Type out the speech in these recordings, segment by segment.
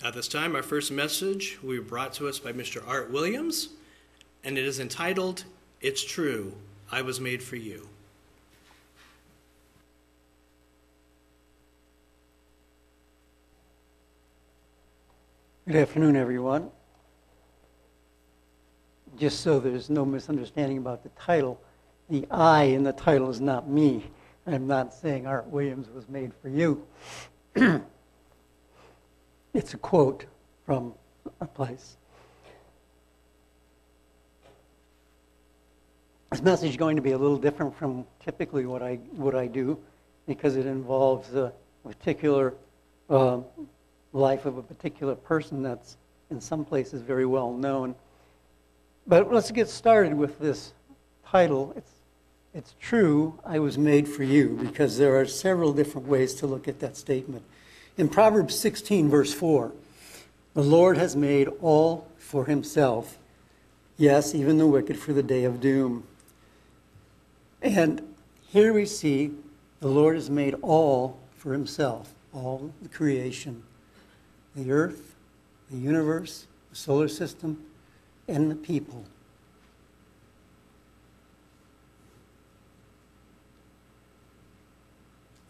At this time, our first message will be brought to us by Mr. Art Williams, and it is entitled, It's True, I Was Made for You. Good afternoon, everyone. Just so there's no misunderstanding about the title, the I in the title is not me. I'm not saying Art Williams was made for you. it's a quote from a place. This message is going to be a little different from typically what I, what I do because it involves a particular um, life of a particular person that's in some places very well known. But let's get started with this title. It's, it's true, I was made for you, because there are several different ways to look at that statement. In Proverbs 16, verse 4, the Lord has made all for himself, yes, even the wicked for the day of doom. And here we see the Lord has made all for himself, all the creation the earth, the universe, the solar system, and the people.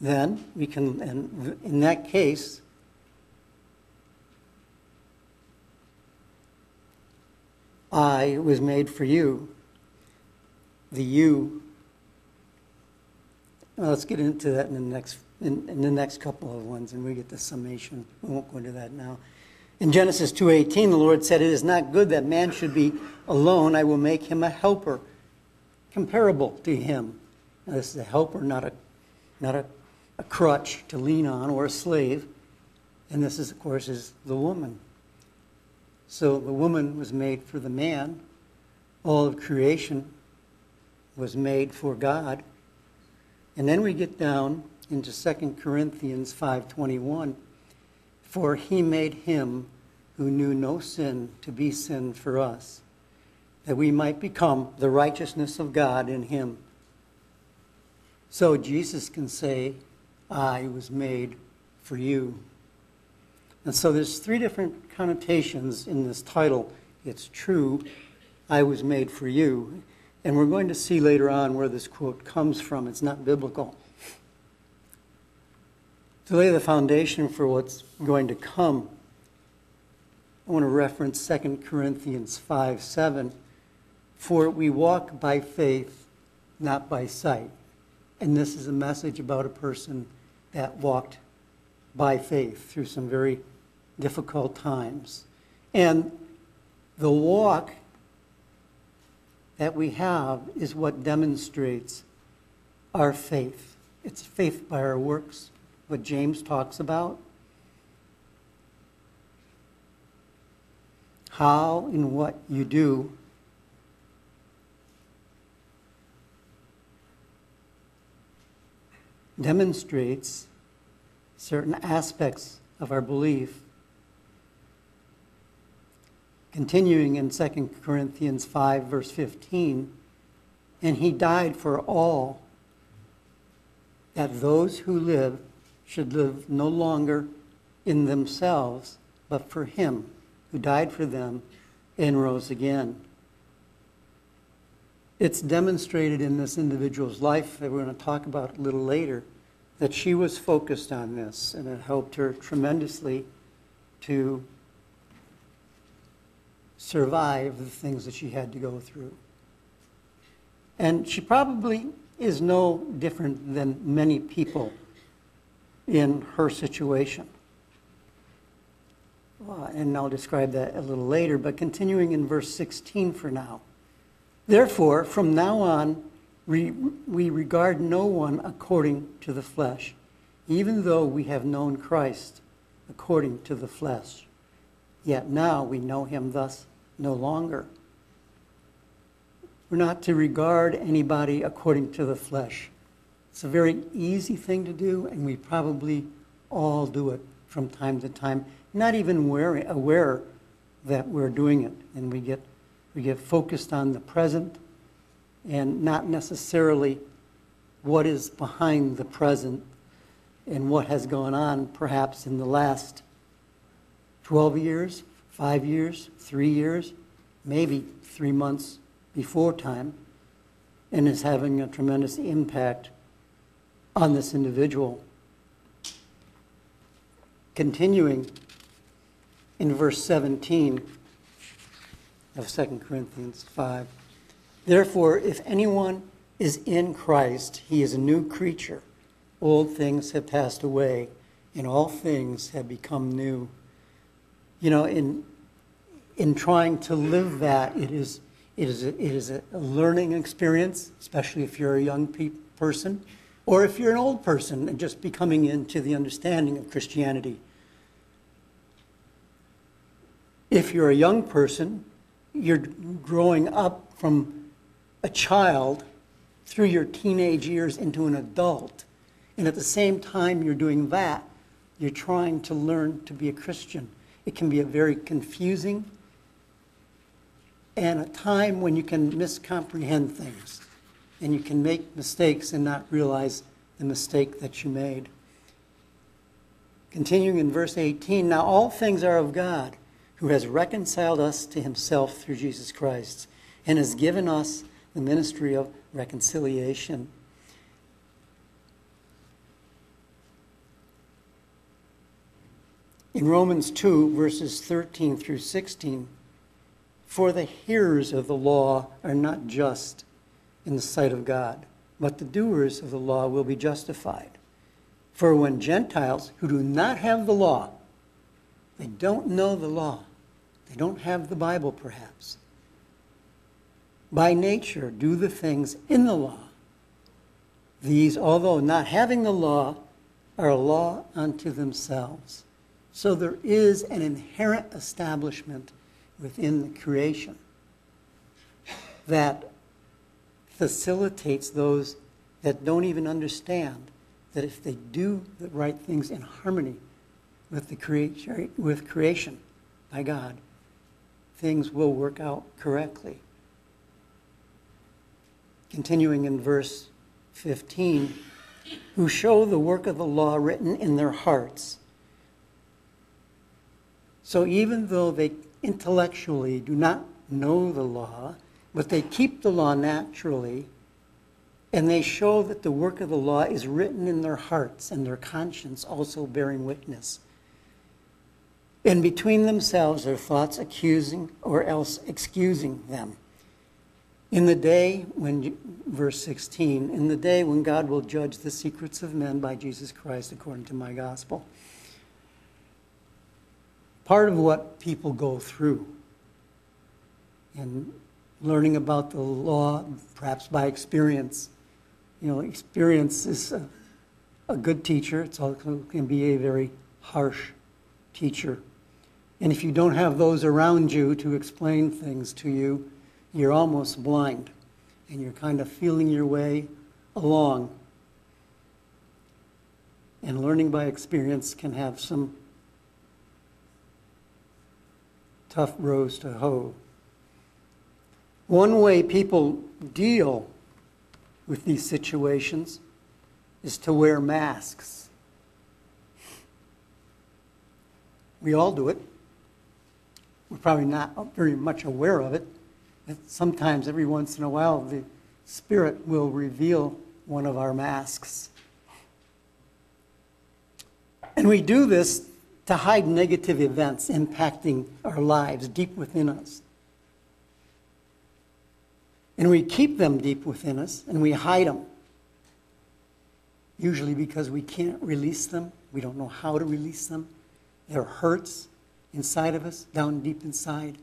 Then we can, and in that case, I was made for you. The you. Well, let's get into that in the next in, in the next couple of ones, and we get the summation. We won't go into that now. In Genesis 2:18, the Lord said, "It is not good that man should be alone. I will make him a helper, comparable to him." Now, this is a helper, not a, not a, a crutch to lean on or a slave. And this is, of course, is the woman. So the woman was made for the man. All of creation was made for God. And then we get down into 2 Corinthians 5:21 for he made him who knew no sin to be sin for us that we might become the righteousness of God in him so Jesus can say I was made for you. And so there's three different connotations in this title. It's true I was made for you. And we're going to see later on where this quote comes from. It's not biblical. To lay the foundation for what's going to come, I want to reference 2 Corinthians 5 7. For we walk by faith, not by sight. And this is a message about a person that walked by faith through some very difficult times. And the walk that we have is what demonstrates our faith. It's faith by our works, what James talks about? How and what you do demonstrates certain aspects of our belief. Continuing in 2 Corinthians 5, verse 15, and he died for all, that those who live should live no longer in themselves, but for him who died for them and rose again. It's demonstrated in this individual's life that we're going to talk about a little later that she was focused on this, and it helped her tremendously to survive the things that she had to go through. And she probably is no different than many people in her situation. And I'll describe that a little later, but continuing in verse 16 for now. Therefore, from now on, we, we regard no one according to the flesh, even though we have known Christ according to the flesh. Yet now we know him thus no longer. We're not to regard anybody according to the flesh. It's a very easy thing to do, and we probably all do it from time to time, not even aware, aware that we're doing it. And we get, we get focused on the present and not necessarily what is behind the present and what has gone on perhaps in the last 12 years, five years, three years, maybe three months before time, and is having a tremendous impact on this individual. Continuing in verse 17 of 2 Corinthians 5. Therefore, if anyone is in Christ, he is a new creature. Old things have passed away, and all things have become new. You know, in, in trying to live that, it is, it is, a, it is a learning experience, especially if you're a young pe- person, or if you're an old person and just becoming into the understanding of Christianity. If you're a young person, you're growing up from a child through your teenage years into an adult. And at the same time you're doing that, you're trying to learn to be a Christian. It can be a very confusing and a time when you can miscomprehend things and you can make mistakes and not realize the mistake that you made. Continuing in verse 18 Now all things are of God who has reconciled us to himself through Jesus Christ and has given us the ministry of reconciliation. In Romans 2, verses 13 through 16, for the hearers of the law are not just in the sight of God, but the doers of the law will be justified. For when Gentiles who do not have the law, they don't know the law, they don't have the Bible perhaps, by nature do the things in the law. These, although not having the law, are a law unto themselves. So there is an inherent establishment within the creation that facilitates those that don't even understand that if they do the right things in harmony with the with creation by God, things will work out correctly. Continuing in verse 15, who show the work of the law written in their hearts. So even though they intellectually do not know the law, but they keep the law naturally, and they show that the work of the law is written in their hearts and their conscience also bearing witness. And between themselves their thoughts accusing or else excusing them. In the day when, verse 16, in the day when God will judge the secrets of men by Jesus Christ according to my gospel. Part of what people go through in learning about the law, perhaps by experience, you know, experience is a, a good teacher. It also can be a very harsh teacher. And if you don't have those around you to explain things to you, you're almost blind and you're kind of feeling your way along. And learning by experience can have some tough rows to hoe. One way people deal with these situations is to wear masks. We all do it. We're probably not very much aware of it sometimes, every once in a while, the Spirit will reveal one of our masks. And we do this to hide negative events impacting our lives deep within us. And we keep them deep within us and we hide them. Usually because we can't release them, we don't know how to release them. They're hurts inside of us, down deep inside,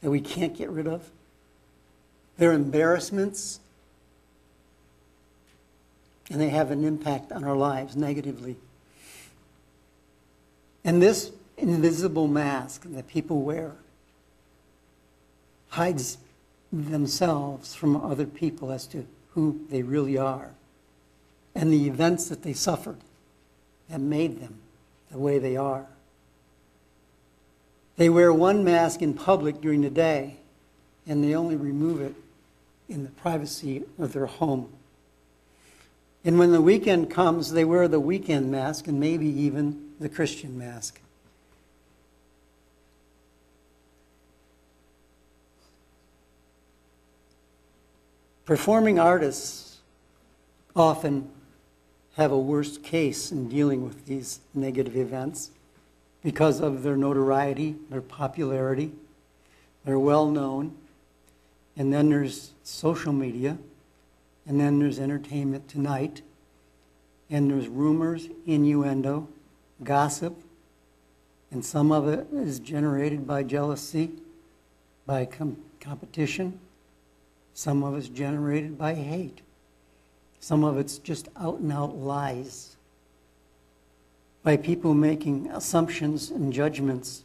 that we can't get rid of their embarrassments, and they have an impact on our lives negatively. And this invisible mask that people wear hides themselves from other people as to who they really are and the events that they suffered that made them the way they are. They wear one mask in public during the day, and they only remove it in the privacy of their home. And when the weekend comes, they wear the weekend mask and maybe even the Christian mask. Performing artists often have a worst case in dealing with these negative events because of their notoriety, their popularity, they're well known. And then there's social media, and then there's entertainment tonight, and there's rumors, innuendo, gossip, and some of it is generated by jealousy, by com- competition. Some of it's generated by hate. Some of it's just out and out lies. By people making assumptions and judgments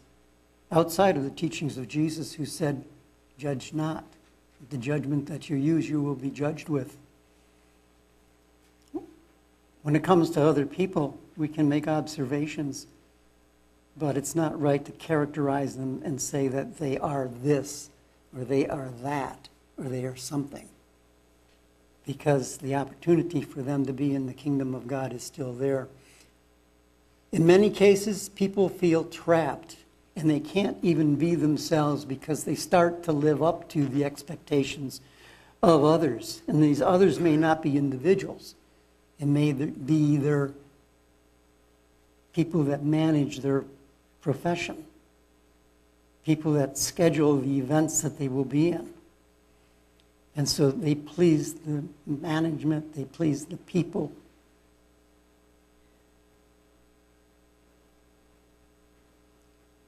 outside of the teachings of Jesus, who said, Judge not. The judgment that you use, you will be judged with. When it comes to other people, we can make observations, but it's not right to characterize them and say that they are this, or they are that, or they are something. Because the opportunity for them to be in the kingdom of God is still there. In many cases, people feel trapped and they can't even be themselves because they start to live up to the expectations of others. And these others may not be individuals, it may be either people that manage their profession, people that schedule the events that they will be in. And so they please the management, they please the people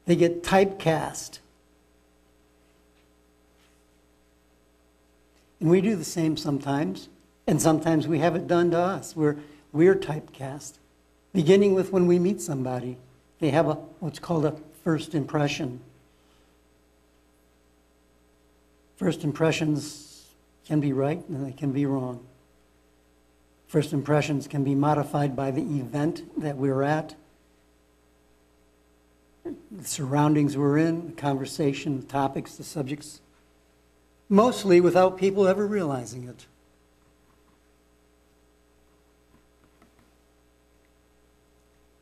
They get typecast. And we do the same sometimes, and sometimes we have it done to us. We're, we're typecast. Beginning with when we meet somebody, they have a, what's called a first impression. First impressions can be right and they can be wrong. First impressions can be modified by the event that we're at the surroundings we're in, the conversation, the topics, the subjects, mostly without people ever realizing it.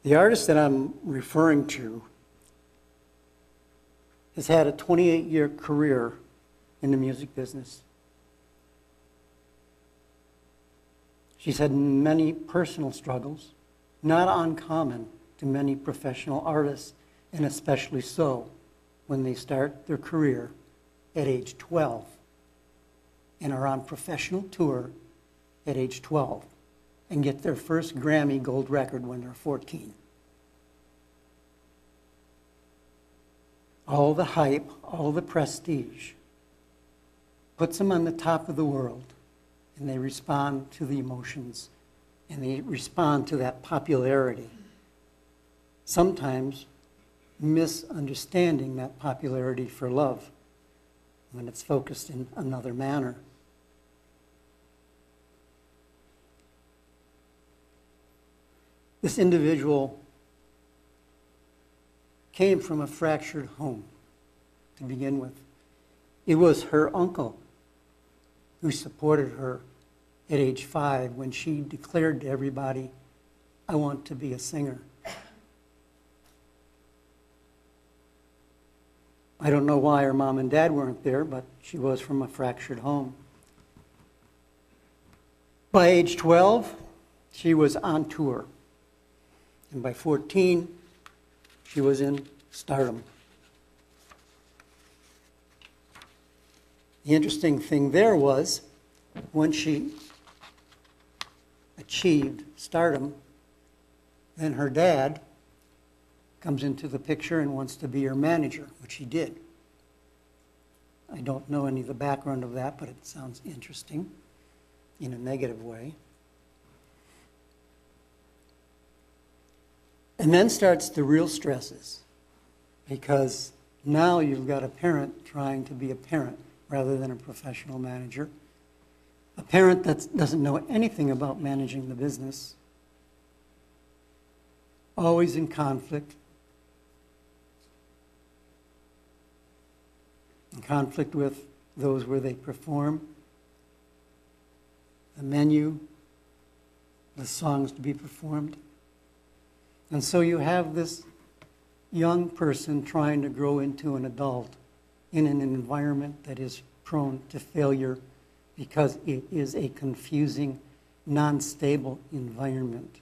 The artist that I'm referring to has had a 28 year career in the music business. She's had many personal struggles, not uncommon to many professional artists and especially so when they start their career at age 12 and are on professional tour at age 12 and get their first Grammy gold record when they're 14. All the hype, all the prestige puts them on the top of the world and they respond to the emotions and they respond to that popularity. Sometimes misunderstanding that popularity for love when it's focused in another manner. This individual came from a fractured home to begin with. It was her uncle who supported her at age five when she declared to everybody, I want to be a singer. I don't know why her mom and dad weren't there, but she was from a fractured home. By age 12, she was on tour. And by 14, she was in stardom. The interesting thing there was when she achieved stardom, then her dad comes into the picture and wants to be your manager, which he did. I don't know any of the background of that, but it sounds interesting in a negative way. And then starts the real stresses because now you've got a parent trying to be a parent rather than a professional manager. A parent that doesn't know anything about managing the business, always in conflict, in conflict with those where they perform, the menu, the songs to be performed. And so you have this young person trying to grow into an adult in an environment that is prone to failure because it is a confusing, non stable environment.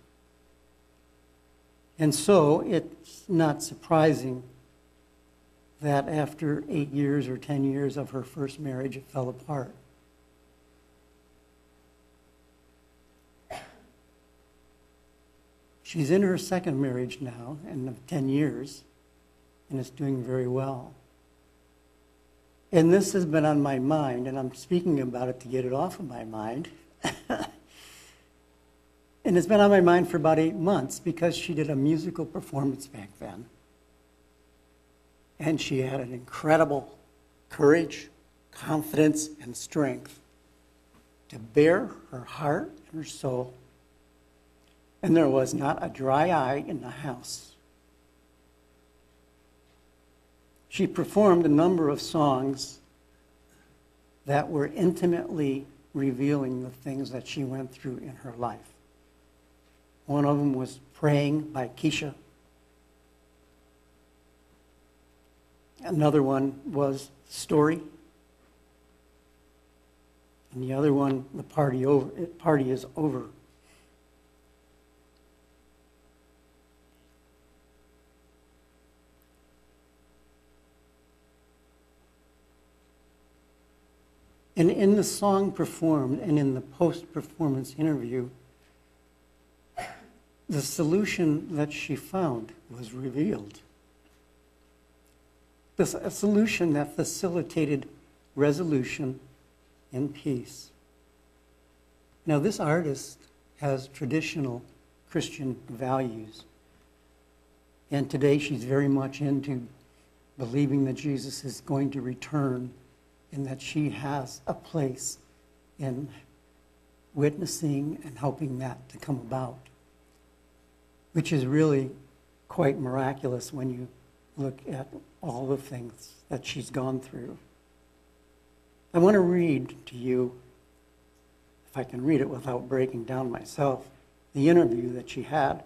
And so it's not surprising that after eight years or 10 years of her first marriage, it fell apart. She's in her second marriage now, and of 10 years, and it's doing very well. And this has been on my mind, and I'm speaking about it to get it off of my mind. and it's been on my mind for about eight months because she did a musical performance back then. And she had an incredible courage, confidence, and strength to bear her heart and her soul. And there was not a dry eye in the house. She performed a number of songs that were intimately revealing the things that she went through in her life. One of them was Praying by Kesha. Another one was Story. And the other one, The Party, over, party is Over. And in the song performed and in the post performance interview, the solution that she found was revealed. A solution that facilitated resolution and peace. Now, this artist has traditional Christian values. And today she's very much into believing that Jesus is going to return and that she has a place in witnessing and helping that to come about, which is really quite miraculous when you look at all the things that she's gone through. I want to read to you, if I can read it without breaking down myself, the interview that she had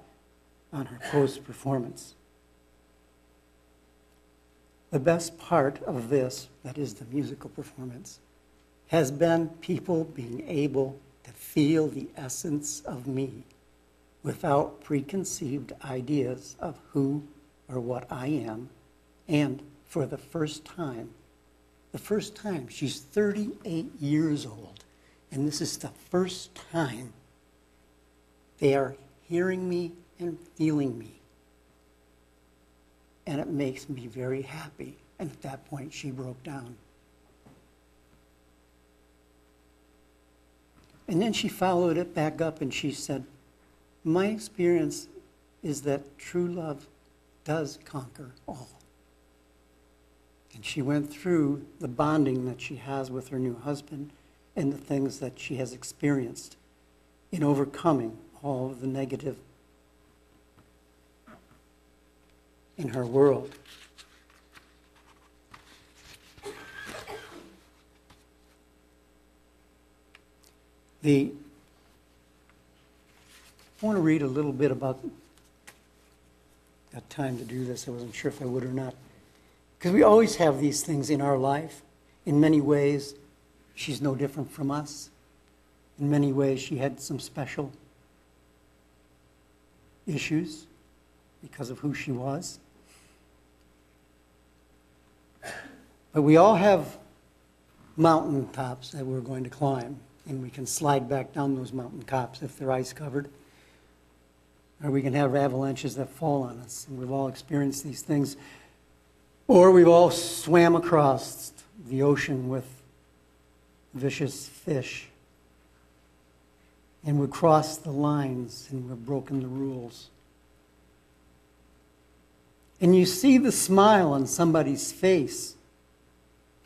on her post performance. The best part of this, that is the musical performance, has been people being able to feel the essence of me without preconceived ideas of who or what I am. And for the first time, the first time, she's 38 years old, and this is the first time they are hearing me and feeling me and it makes me very happy. And at that point, she broke down. And then she followed it back up and she said, My experience is that true love does conquer all. And she went through the bonding that she has with her new husband and the things that she has experienced in overcoming all of the negative in her world. The, I want to read a little bit about, got time to do this, I wasn't sure if I would or not. Because we always have these things in our life. In many ways, she's no different from us. In many ways, she had some special issues because of who she was. But we all have mountain tops that we're going to climb, and we can slide back down those mountain tops if they're ice covered. Or we can have avalanches that fall on us, and we've all experienced these things. Or we've all swam across the ocean with vicious fish. And we've crossed the lines and we've broken the rules. And you see the smile on somebody's face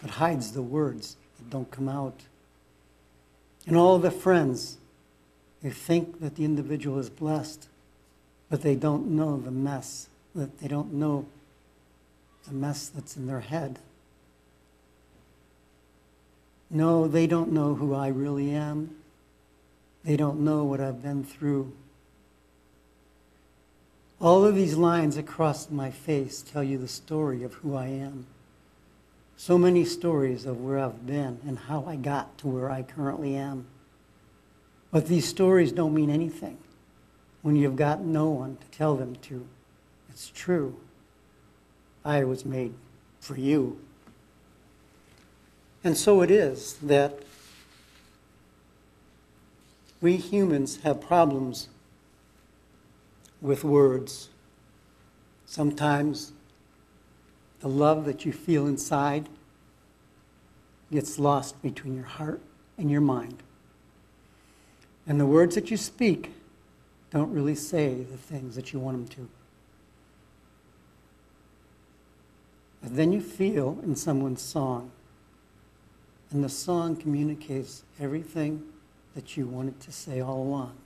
that hides the words that don't come out. And all the friends, they think that the individual is blessed, but they don't know the mess, that they don't know the mess that's in their head. No, they don't know who I really am. They don't know what I've been through. All of these lines across my face tell you the story of who I am. so many stories of where I've been and how I got to where I currently am. But these stories don't mean anything when you've got no one to tell them to. It's true. I was made for you. And so it is that we humans have problems with words. Sometimes the love that you feel inside gets lost between your heart and your mind. And the words that you speak don't really say the things that you want them to. But then you feel in someone's song, and the song communicates everything that you wanted to say all along.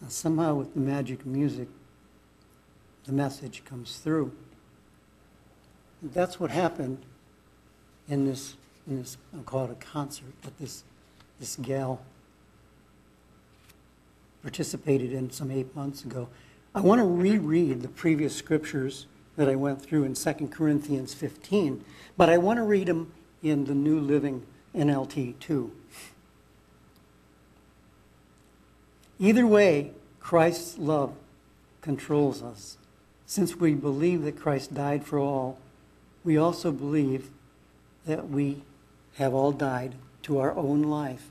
Now, somehow, with the magic of music, the message comes through. That's what happened in this, in this I'll call it a concert, but this, this gal participated in some eight months ago. I want to reread the previous scriptures that I went through in 2 Corinthians 15, but I want to read them in the New Living NLT too. Either way, Christ's love controls us. Since we believe that Christ died for all, we also believe that we have all died to our own life.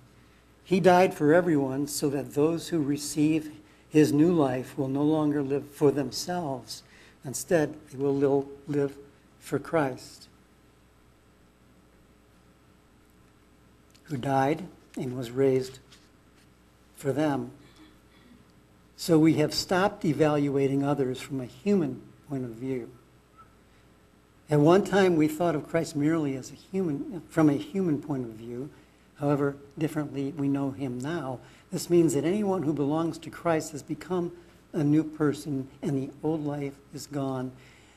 He died for everyone so that those who receive his new life will no longer live for themselves. Instead, they will live for Christ, who died and was raised for them. So we have stopped evaluating others from a human point of view. At one time, we thought of Christ merely as a human, from a human point of view. However, differently we know him now. This means that anyone who belongs to Christ has become a new person, and the old life is gone,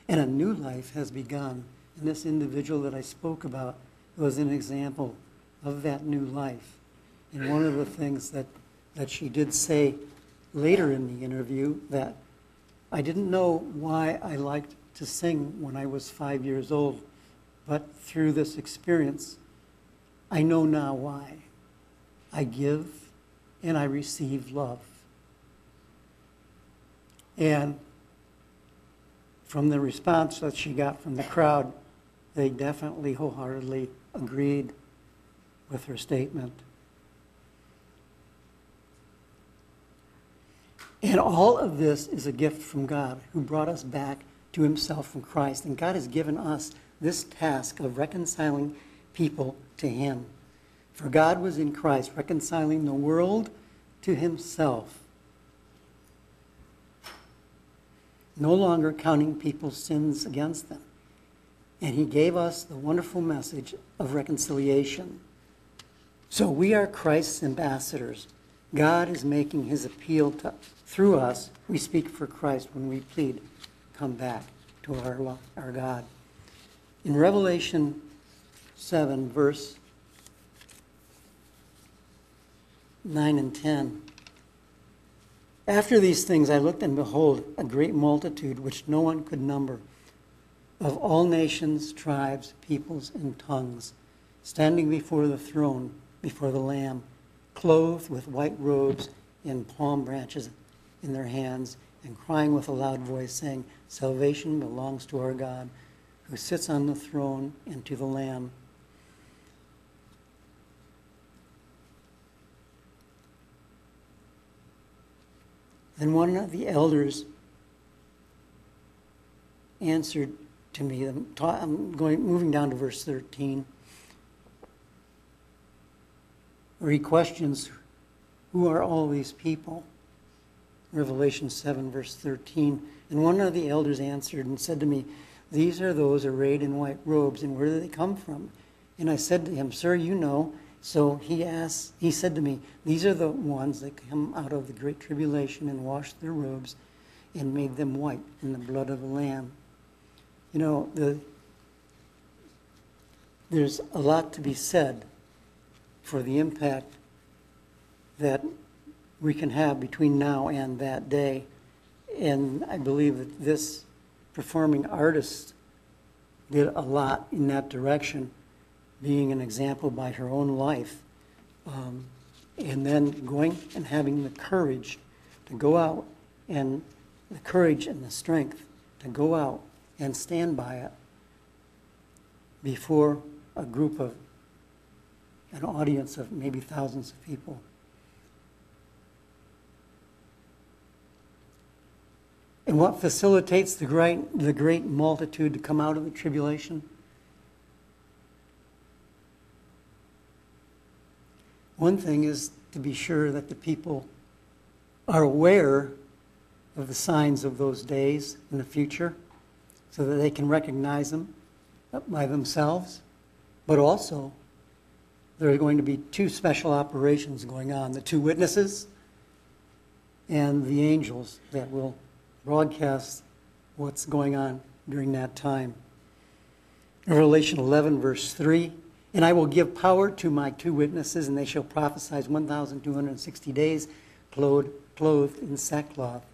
and a new life has begun. And this individual that I spoke about was an example of that new life. And one of the things that, that she did say later in the interview that I didn't know why I liked to sing when I was five years old, but through this experience, I know now why. I give and I receive love. And from the response that she got from the crowd, they definitely wholeheartedly agreed with her statement. And all of this is a gift from God who brought us back to himself in Christ. And God has given us this task of reconciling people to him. For God was in Christ, reconciling the world to himself, no longer counting people's sins against them. And he gave us the wonderful message of reconciliation. So we are Christ's ambassadors. God is making his appeal to, through us. We speak for Christ when we plead come back to our, our God. In Revelation 7, verse 9 and 10, after these things I looked, and behold, a great multitude which no one could number, of all nations, tribes, peoples, and tongues, standing before the throne, before the Lamb, clothed with white robes and palm branches in their hands and crying with a loud voice, saying, Salvation belongs to our God, who sits on the throne and to the Lamb. Then one of the elders answered to me. I'm going, moving down to verse 13, where he questions, Who are all these people? Revelation 7, verse 13. And one of the elders answered and said to me, These are those arrayed in white robes, and where do they come from? And I said to him, Sir, you know. So he asked, he said to me, These are the ones that come out of the great tribulation and washed their robes and made them white in the blood of the Lamb. You know, the, there's a lot to be said for the impact that we can have between now and that day. And I believe that this performing artist did a lot in that direction, being an example by her own life. Um, and then going and having the courage to go out and the courage and the strength to go out and stand by it before a group of, an audience of maybe thousands of people. And what facilitates the great, the great multitude to come out of the tribulation? One thing is to be sure that the people are aware of the signs of those days in the future so that they can recognize them by themselves. But also, there are going to be two special operations going on the two witnesses and the angels that will broadcast what's going on during that time. Revelation 11, verse 3 And I will give power to my two witnesses, and they shall prophesy 1,260 days, clothed, clothed in sackcloth.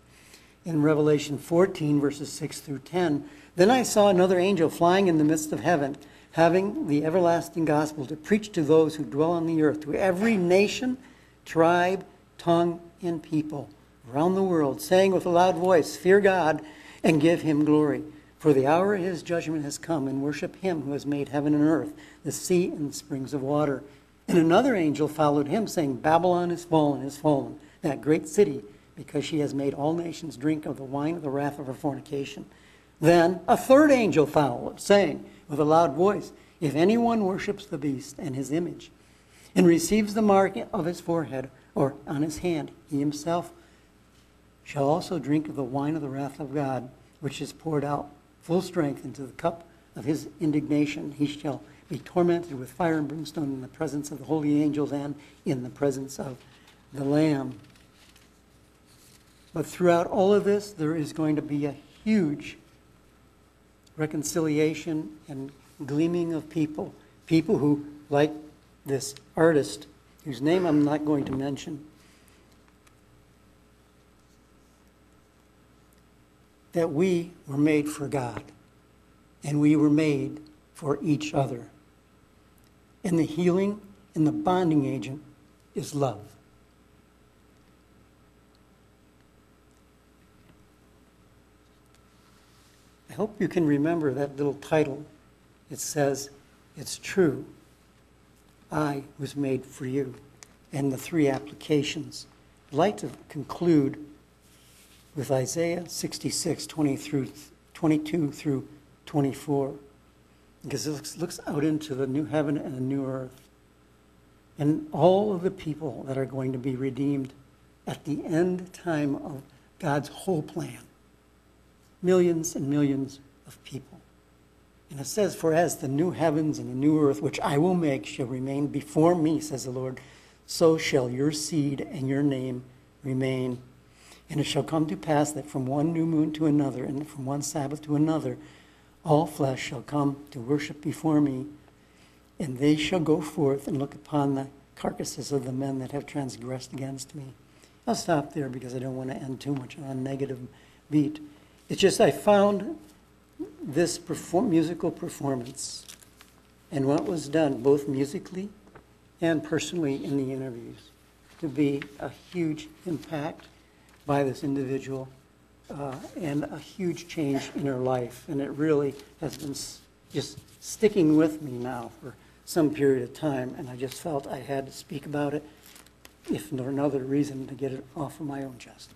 In Revelation 14, verses 6 through 10, Then I saw another angel flying in the midst of heaven, having the everlasting gospel to preach to those who dwell on the earth, to every nation, tribe, tongue, and people around the world, saying with a loud voice, Fear God and give him glory. For the hour of his judgment has come, and worship him who has made heaven and earth, the sea and the springs of water. And another angel followed him, saying, Babylon is fallen, is fallen, that great city, because she has made all nations drink of the wine of the wrath of her fornication. Then a third angel followed, saying with a loud voice, If anyone worships the beast and his image, and receives the mark of his forehead or on his hand, he himself shall also drink of the wine of the wrath of God, which is poured out full strength into the cup of his indignation. He shall be tormented with fire and brimstone in the presence of the holy angels and in the presence of the Lamb. But throughout all of this, there is going to be a huge reconciliation and gleaming of people. People who, like this artist, whose name I'm not going to mention, that we were made for God and we were made for each other. And the healing and the bonding agent is love. I hope you can remember that little title. It says, It's true. I was made for you. And the three applications. I'd like to conclude with Isaiah 66, 20 through, 22 through 24, because it looks, looks out into the new heaven and the new earth. And all of the people that are going to be redeemed at the end time of God's whole plan. Millions and millions of people. And it says, For as the new heavens and the new earth, which I will make, shall remain before me, says the Lord, so shall your seed and your name remain and it shall come to pass that from one new moon to another, and from one Sabbath to another, all flesh shall come to worship before me, and they shall go forth and look upon the carcasses of the men that have transgressed against me. I'll stop there because I don't want to end too much on a negative beat. It's just I found this perform- musical performance and what was done, both musically and personally in the interviews, to be a huge impact by this individual uh, and a huge change in her life. And it really has been just sticking with me now for some period of time. And I just felt I had to speak about it, if for no other reason, to get it off of my own chest.